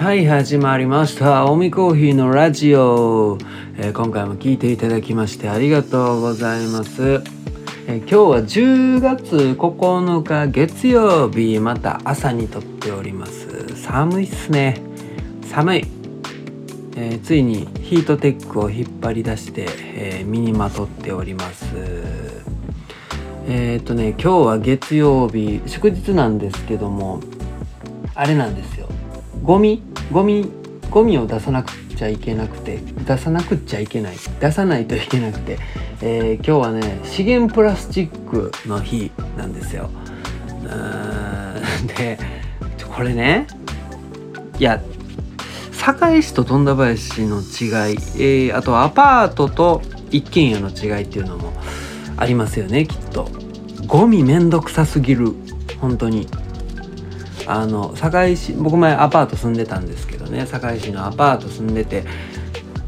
はい始まりました。おみコーヒーのラジオ、えー今回も聞いていただきましてありがとうございます、えー今日は10月9日月曜日また朝に撮っております。寒いっすね。寒い、えーついにヒートテックを引っ張り出して、え身にまとっております。えっ、とね今日は月曜日祝日なんですけどもあれなんですよ。ゴミゴミゴミを出さなくちゃいけなくて出さなくちゃいけない。出さないといけなくて、えー今日はね資源プラスチックの日なんですよ。うん でこれねいや堺市と富田林の違い、えーあとアパートと一軒家の違いっていうのもありますよねきっと。ゴミめんどくさすぎる。本当に。あの堺市僕前アパート住んでたんですけどね堺市のアパート住んでて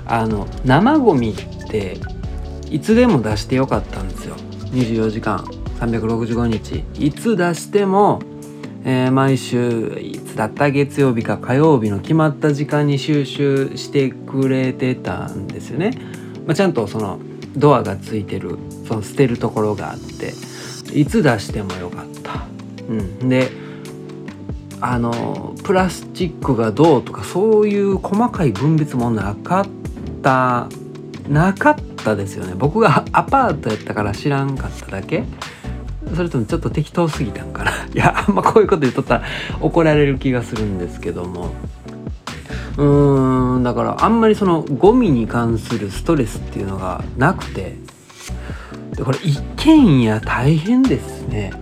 あの生ゴミっていつでも出してよかったんですよ。24時間365日。いつ出しても、えー毎週いつだった月曜日か火曜日の決まった時間に収集してくれてたんですよね、まあ、ちゃんとそのドアがついてるその捨てるところがあっていつ出してもよかった、うん、であのプラスチックがどうとかそういう細かい分別もなかったなかったですよね。僕が アパートやったから知らんかっただけ。それともちょっと適当すぎたんかな。いやあんまこういうこと言っとったら怒られる気がするんですけども。うーんだからあんまりそのゴミに関するストレスっていうのがなくて。でこれ一軒家大変ですね。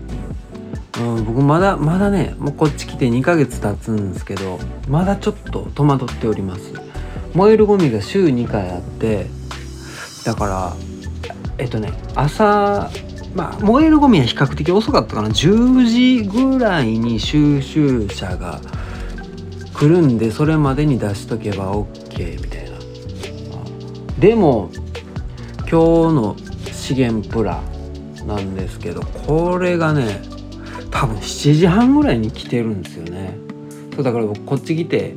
うん、僕まだまだねもうこっち来て2ヶ月経つんですけどまだちょっと戸惑っております。燃えるゴミが週2回あってだからえっとね朝まあ燃えるゴミは比較的遅かったかな。10時ぐらいに収集車が来るんでそれまでに出しとけば OK みたいな。でも今日の資源プラなんですけどこれがね多分7時半ぐらいに来てるんですよね。そうだから僕こっち来て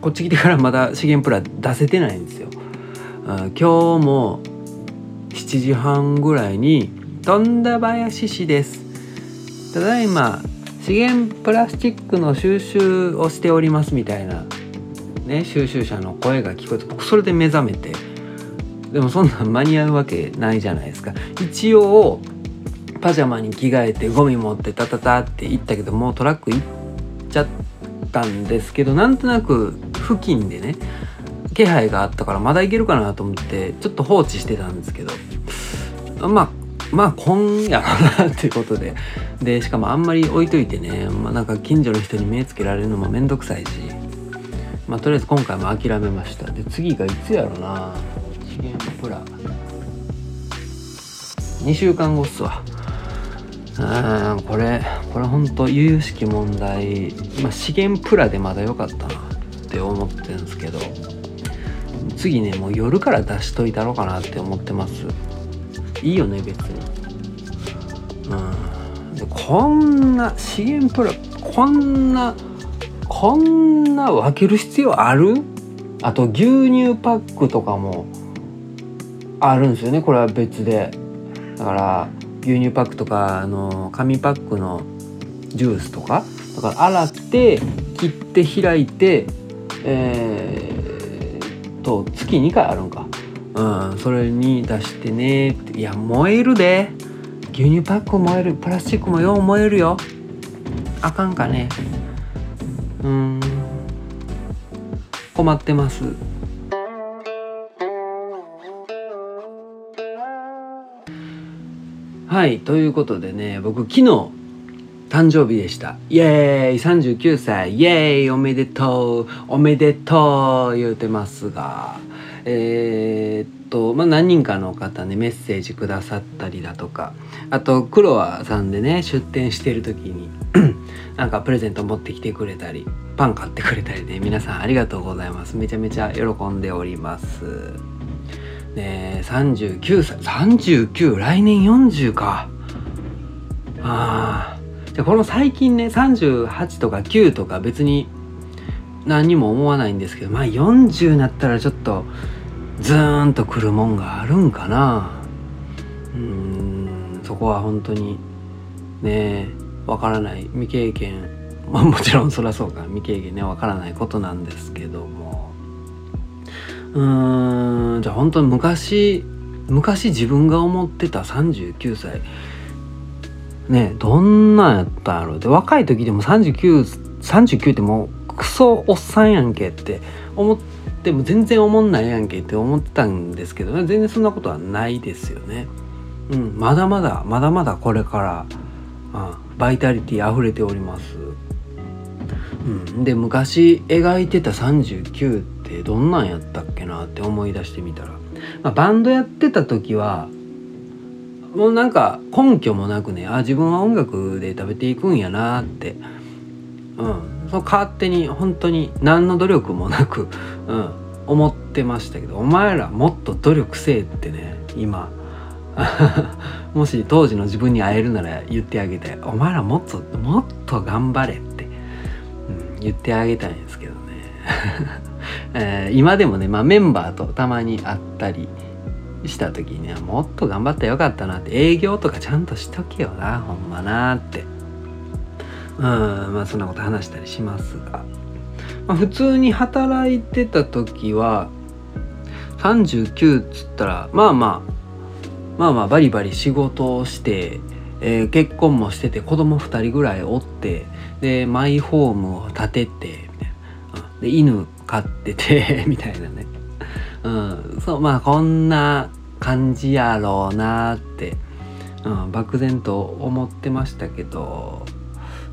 こっち来てからまだ資源プラ出せてないんですよ。今日も7時半ぐらいに富田林市です。ただいま資源プラスチックの収集をしておりますみたいなね収集車の声が聞こえて僕それで目覚めて。でもそんなん間に合うわけないじゃないですか。一応パジャマに着替えてゴミ持ってタタタって行ったけどもうトラック行っちゃったんですけどなんとなく付近でね気配があったからまだ行けるかなと思ってちょっと放置してたんですけどまあまあ今夜かなっていうことで。でしかもあんまり置いといてね、まあ、なんか近所の人に目つけられるのもめんどくさいしまあとりあえず今回も諦めました。で次がいつやろな。資源プラ2週間後っすわ。うんこれこれほんと由々しき問題、まあ、資源プラでまだ良かったなって思ってるんですけど。次ねもう夜から出しといたろうかなって思ってます。いいよね別に。うん。でこんな資源プラこんなこんな分ける必要ある？あと牛乳パックとかもあるんですよねこれは別で。だから牛乳パックとかあの紙パックのジュースとかだから洗って切って開いてえー、と月2回あるんか。うんそれに出してねって。いや燃えるで。牛乳パック燃える。プラスチックもよう燃えるよ。あかんかね。うん。困ってます。はいということでね僕昨日誕生日でした。イエーイ39歳イエーイおめでとう。おめでとう言うてますが。えーっとまあ何人かの方ねメッセージくださったりだとか。あとクロワさんでね出店してる時に なんかプレゼント持ってきてくれたりパン買ってくれたりで皆さんありがとうございます。めちゃめちゃ喜んでおります。ねえ39歳39来年40か。ああじゃこの最近ね38とか9とか別に何にも思わないんですけどまあ40になったらちょっとズーンとくるもんがあるんかな。うんそこは本当にねわからない。未経験。まあもちろんそりゃそうか。未経験ねわからないことなんですけども。うん。じゃあ本当に昔昔自分が思ってた39歳。ねどんなんやったんやろで若い時でも3939 39ってもうクソおっさんやんけって思っても全然思んないやんけって思ってたんですけどね。全然そんなことはないですよね。うん、まだまだまだまだこれから、うん、バイタリティ溢れております。うん、で昔描いてた39ってどんなんやったっけなって思い出してみたら、まあ、バンドやってた時はもうなんか根拠もなくねあ自分は音楽で食べていくんやなって、うん、その勝手に本当に何の努力もなく、うん、思ってましたけどお前らもっと努力せえってね今。もし当時の自分に会えるなら言ってあげてお前らもっともっと頑張れって、うん、言ってあげたいんですけどね、えー、今でもね、まあ、メンバーとたまに会ったりした時にねもっと頑張ったらよかったなって営業とかちゃんとしとけよなほんまなって。うんまあそんなこと話したりしますが、まあ、普通に働いてた時は39っつったらまあまあまあまあバリバリ仕事をして、えー、結婚もしてて子供2人ぐらいおってでマイホームを建ててみたいな、で犬飼ってて みたいなね、うん、そうまあこんな感じやろうなって、うん、漠然と思ってましたけど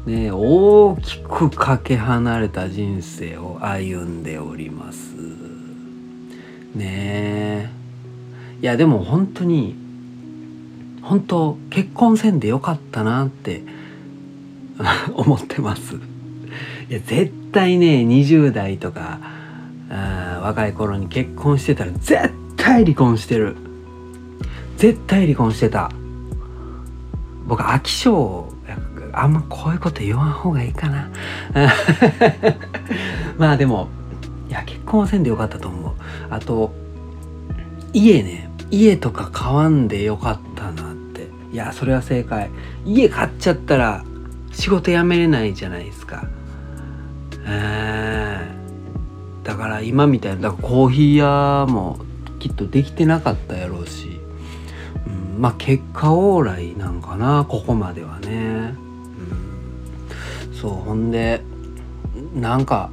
ね大きくかけ離れた人生を歩んでおります。ね。えいやでも本当に本当結婚せんでよかったなって 思ってます。いや絶対ね20代とかあ若い頃に結婚してたら絶対離婚してる。絶対離婚してた。僕飽き性あんまこういうこと言わん方がいいかな。まあでもいや結婚はせんでよかったと思う。あと家ね家とか買わんでよかったなって。いやそれは正解。家買っちゃったら仕事辞めれないじゃないですか。えー、だから今みたいなだからコーヒー屋もきっとできてなかったやろうし、うん、まあ結果オーライなんかなここまではね、うん、そうほんでなんか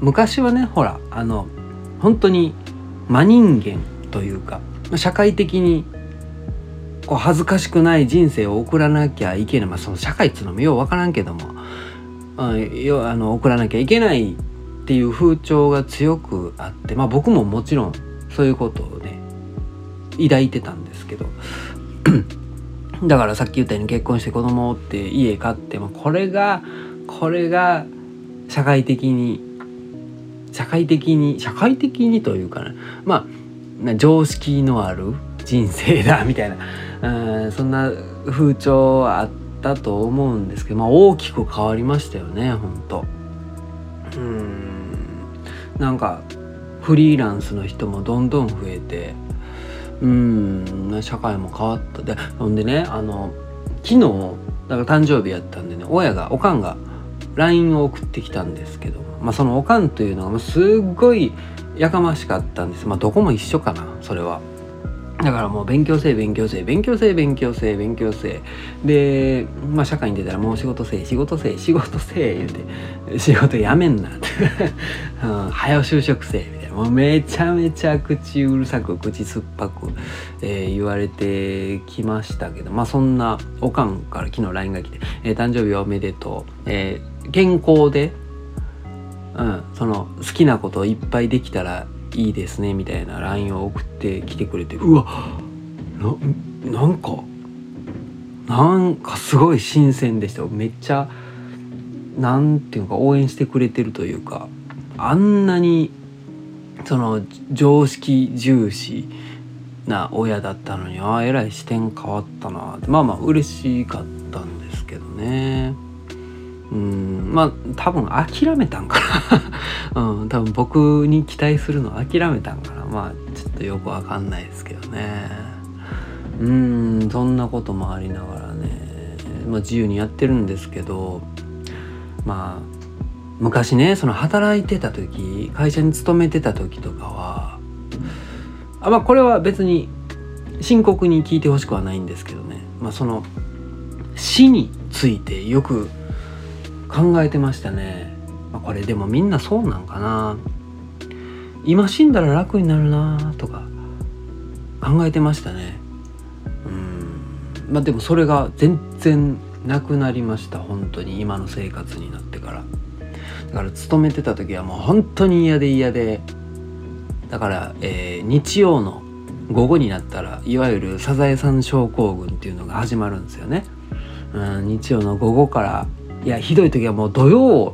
昔はねほらあの本当に真人間というか社会的にこう恥ずかしくない人生を送らなきゃいけない、まあ、その社会っつうのもよう分からんけども、あの送らなきゃいけないっていう風潮が強くあって、まあ、僕ももちろんそういうことをね抱いてたんですけど。だからさっき言ったように結婚して子供って家買って、まあ、これがこれが社会的に社会的に社会的にというかねまあ常識のある人生だみたいな。うんそんな風潮はあってたと思うんですけど、まあ、大きく変わりましたよね本当。うん。なんかフリーランスの人もどんどん増えてうん社会も変わった。でほんでねあの昨日だから誕生日やったんでね親がおかんが LINE を送ってきたんですけど、まあ、そのおかんというのがすっごいやかましかったんです。まあどこも一緒かなそれは。だからもう勉強せえ勉強せえ勉強せえ勉強せえ勉強せえ。でまあ社会に出たらもう仕事せえ仕事せえ仕事せえ言うて仕事やめんな。っ てうん、早就職せえみたいな。もうめちゃめちゃ口うるさく口酸っぱく、えー、言われてきましたけど。まあそんなおかんから昨日 LINE が来て、えー、誕生日おめでとう、えー、健康でうん、その好きなことをいっぱいできたらいいですねみたいな LINE を送ってきてくれてうわななんかなんかすごい新鮮でした。めっちゃなんていうか応援してくれてるというかあんなにその常識重視な親だったのにああえらい視点変わったなまあまあ嬉しかったんですけどね。うん。まあ多分諦めたんかな。うん多分僕に期待するの諦めたんかな。まあちょっとよくわかんないですけどね。うんそんなこともありながらね、まあ、自由にやってるんですけどまあ昔ねその働いてた時会社に勤めてた時とかはあまあこれは別に深刻に聞いてほしくはないんですけどね。まあその死についてよく考えてましたね、まあ、これでもみんなそうなんかな。今死んだら楽になるなとか考えてましたね。うん。まあでもそれが全然なくなりました本当に。今の生活になってから。だから勤めてた時はもう本当に嫌で嫌で。だから、えー、日曜の午後になったらいわゆるサザエさん症候群っていうのが始まるんですよね。うん、日曜の午後からいやひどい時はもう土曜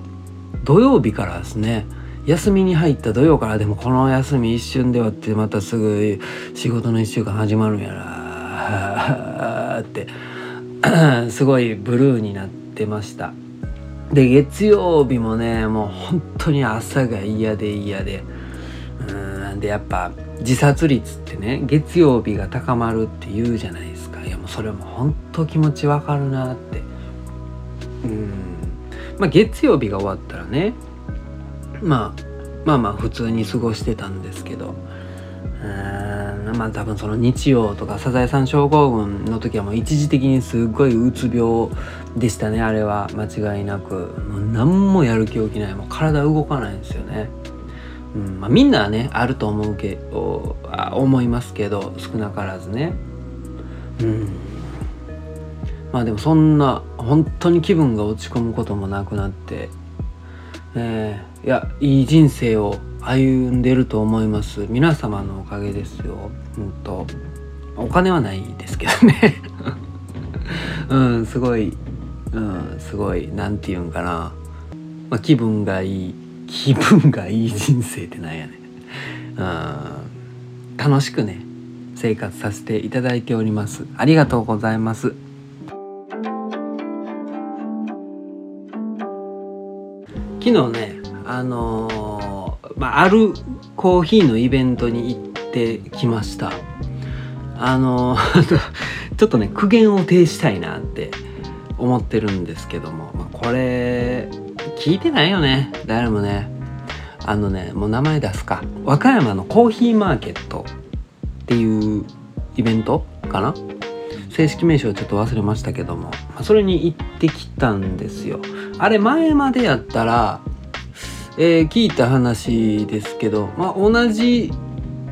土曜日からですね。休みに入った土曜からでもこの休み一瞬ではってまたすぐ仕事の1週間始まるんやな。って。すごいブルーになってました。で月曜日もねもう本当に朝が嫌で嫌で。うんでやっぱ自殺率ってね月曜日が高まるって言うじゃないですか。いやもうそれも本当気持ちわかるなって。うん。まあ月曜日が終わったらねまあまあまあ普通に過ごしてたんですけどうんまあ多分その日曜とかサザエさん症候群の時はもう一時的にすっごいうつ病でしたねあれは。間違いなく。もう何もやる気起きない。もう体動かないんですよね。うんまあ、みんなはねあると思うけど思いますけど少なからずね。うん。まあでもそんな本当に気分が落ち込むこともなくなって、えー、いやいい人生を歩んでると思います。皆様のおかげですよ。うんとお金はないですけどね。うんすごいうんすごい何て言うんかな、まあ、気分がいい気分がいい人生ってなんやねうん楽しくね生活させていただいております。ありがとうございます。昨日ねあのー、まあ、あるコーヒーのイベントに行ってきました。あのー、ちょっとね苦言を呈したいなって思ってるんですけども、まあ、これ聞いてないよね。誰もね。あのねもう名前出すか。和歌山のコーヒーマーケットっていうイベントかな正式名称ちょっと忘れましたけども、まあ、それに行ってきたんですよ。あれ前までやったら、えー、聞いた話ですけど、まあ、同じ、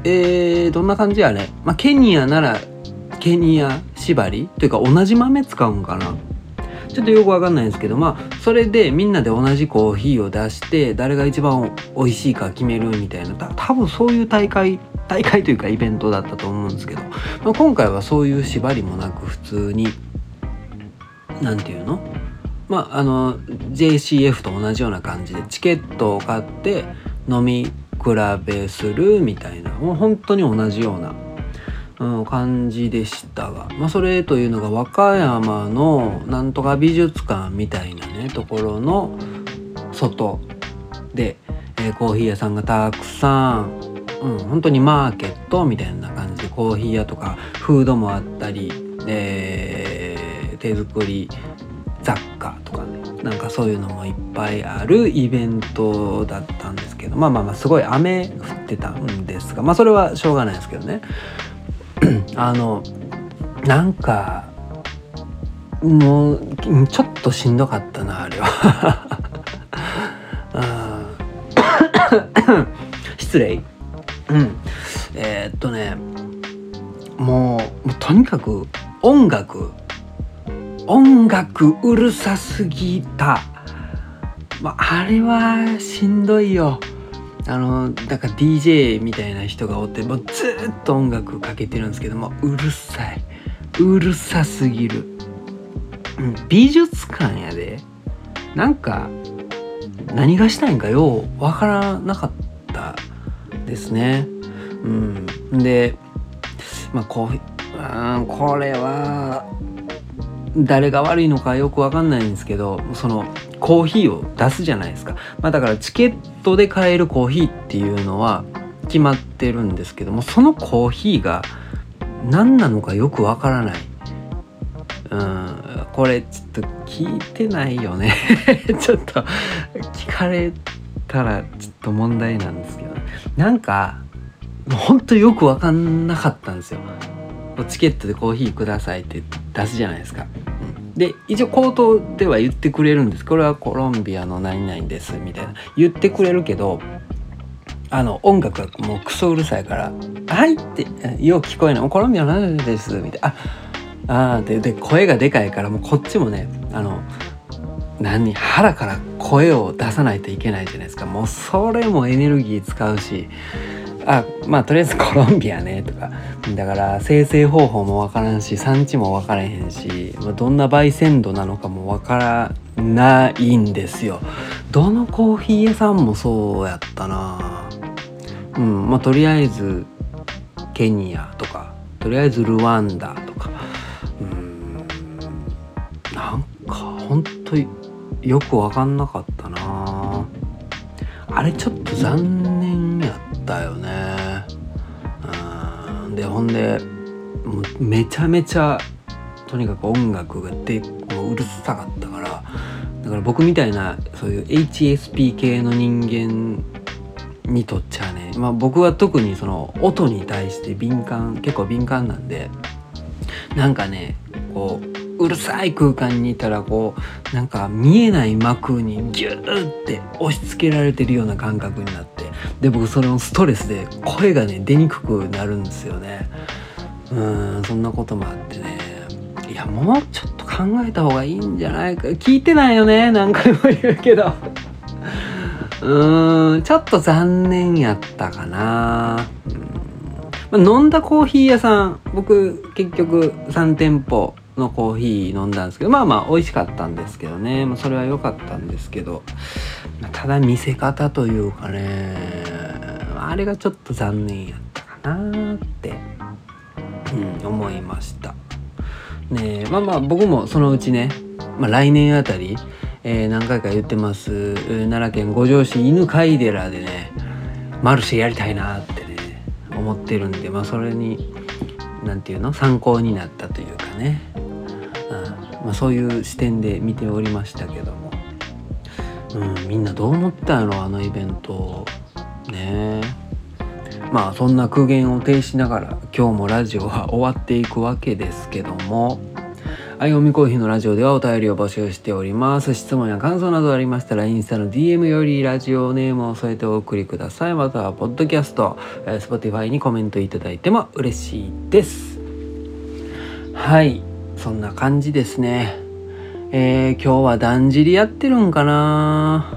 えー、どんな感じあれ、まあ、ケニアならケニア縛り？というか同じ豆使うんかな？ちょっとよくわかんないんですけどまあそれでみんなで同じコーヒーを出して誰が一番美味しいか決めるみたいな。多分そういう大会大会というかイベントだったと思うんですけど、まあ、今回はそういう縛りもなく普通に何て言うの？まああの JCF と同じような感じでチケットを買って飲み比べするみたいなもう本当に同じような、うん、感じでしたが、まあ、それというのが和歌山のなんとか美術館みたいなねところの外で、えー、コーヒー屋さんがたくさんうん、本当にマーケットみたいな感じでコーヒー屋とかフードもあったり、えー、手作り雑貨とかねなんかそういうのもいっぱいあるイベントだったんですけどまあまあまあすごい雨降ってたんですがまあそれはしょうがないですけどね。あのなんかもうちょっとしんどかったなあれは。失礼。うん。えー、っとねもうもうとにかく音楽。音楽うるさすぎた、まあ、あれはしんどいよ。あのだから DJ みたいな人がおってもうずっと音楽かけてるんですけどもうるさい。うるさすぎる、うん、美術館やで。なんか何がしたいんかようわからなかった。ですね。うん。でまあこうこれは誰が悪いのかよくわかんないんですけどそのコーヒーを出すじゃないですか、まあ、だからチケットで買えるコーヒーっていうのは決まってるんですけどもそのコーヒーが何なのかよくわからない。うん。これちょっと聞いてないよね。ちょっと聞かれたらちょっと問題なんですけど。なんかほんとよく分かんなかったんですよ。チケットでコーヒーくださいって出すじゃないですか、うん、で一応口頭では言ってくれるんです。これはコロンビアの何々ですみたいな。言ってくれるけどあの音楽がもうクソうるさいから「はい」ってよう聞こえない「コロンビアの何々です」みたいな「ああ」でで声がでかいからもうこっちもねあの何腹から声を出さないといけないじゃないですか。もうそれもエネルギー使うし。あまあとりあえず コロンビアねとか。だから生成方法もわからんし産地もわからへんし、ま、どんな焙煎度なのかもわからないんですよ。どのコーヒー屋さんもそうやったな。うんまあとりあえずケニアとか。とりあえずルワンダとか。うんなんか本当によく分かんなかったな。あれちょっと残念やったよね。うん。でほんでもうめちゃめちゃとにかく音楽がでもううるさかったからだから僕みたいなそういう HSP 系の人間にとっちゃね、まあ、僕は特にその音に対して敏感結構敏感なんでなんかねこううるさい空間にいたらこうなんか見えない幕にギューって押し付けられてるような感覚になってで僕それのストレスで声がね出にくくなるんですよね。うんそんなこともあってね。いやもうちょっと考えた方がいいんじゃないか。聞いてないよね何回も言うけど。うーんちょっと残念やったかな。飲んだコーヒー屋さん僕結局3店舗のコーヒー飲んだんですけどまあまあ美味しかったんですけどね、まあ、それは良かったんですけどただ見せ方というかねあれがちょっと残念やったかなって、うん、思いました。ねまあまあ僕もそのうちね、まあ、来年あたり、えー、何回か言ってます奈良県五条市犬飼寺でねマルシェやりたいなってね思ってるんでまあそれに何て言うの参考になったというかね。まあ、そういう視点で見ておりましたけども、うん、みんなどう思ったんやろあのイベントねまあそんな苦言を呈しながら今日もラジオは終わっていくわけですけどもあいおみコーヒーのラジオではお便りを募集しております。質問や感想などありましたら、インスタの DM よりラジオネームを添えてお送りください。または、ポッドキャスト、Spotify にコメントいただいても嬉しいです。はい。そんな感じですね。えー、今日はだんじりやってるんかな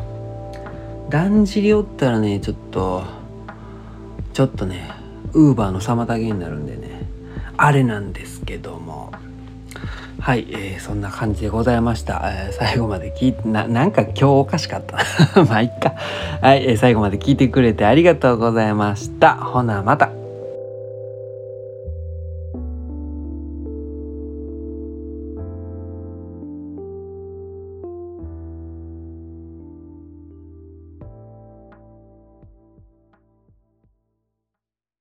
だんじりおったらね、ちょっと、ちょっとね、ウーバーの妨げになるんでね、あれなんですけども。はい、えー、そんな感じでございました。えー、最後まで聞いて、な、なんか今日おかしかった。まあ、いっか。はい、えー、最後まで聞いてくれてありがとうございました。ほな、また。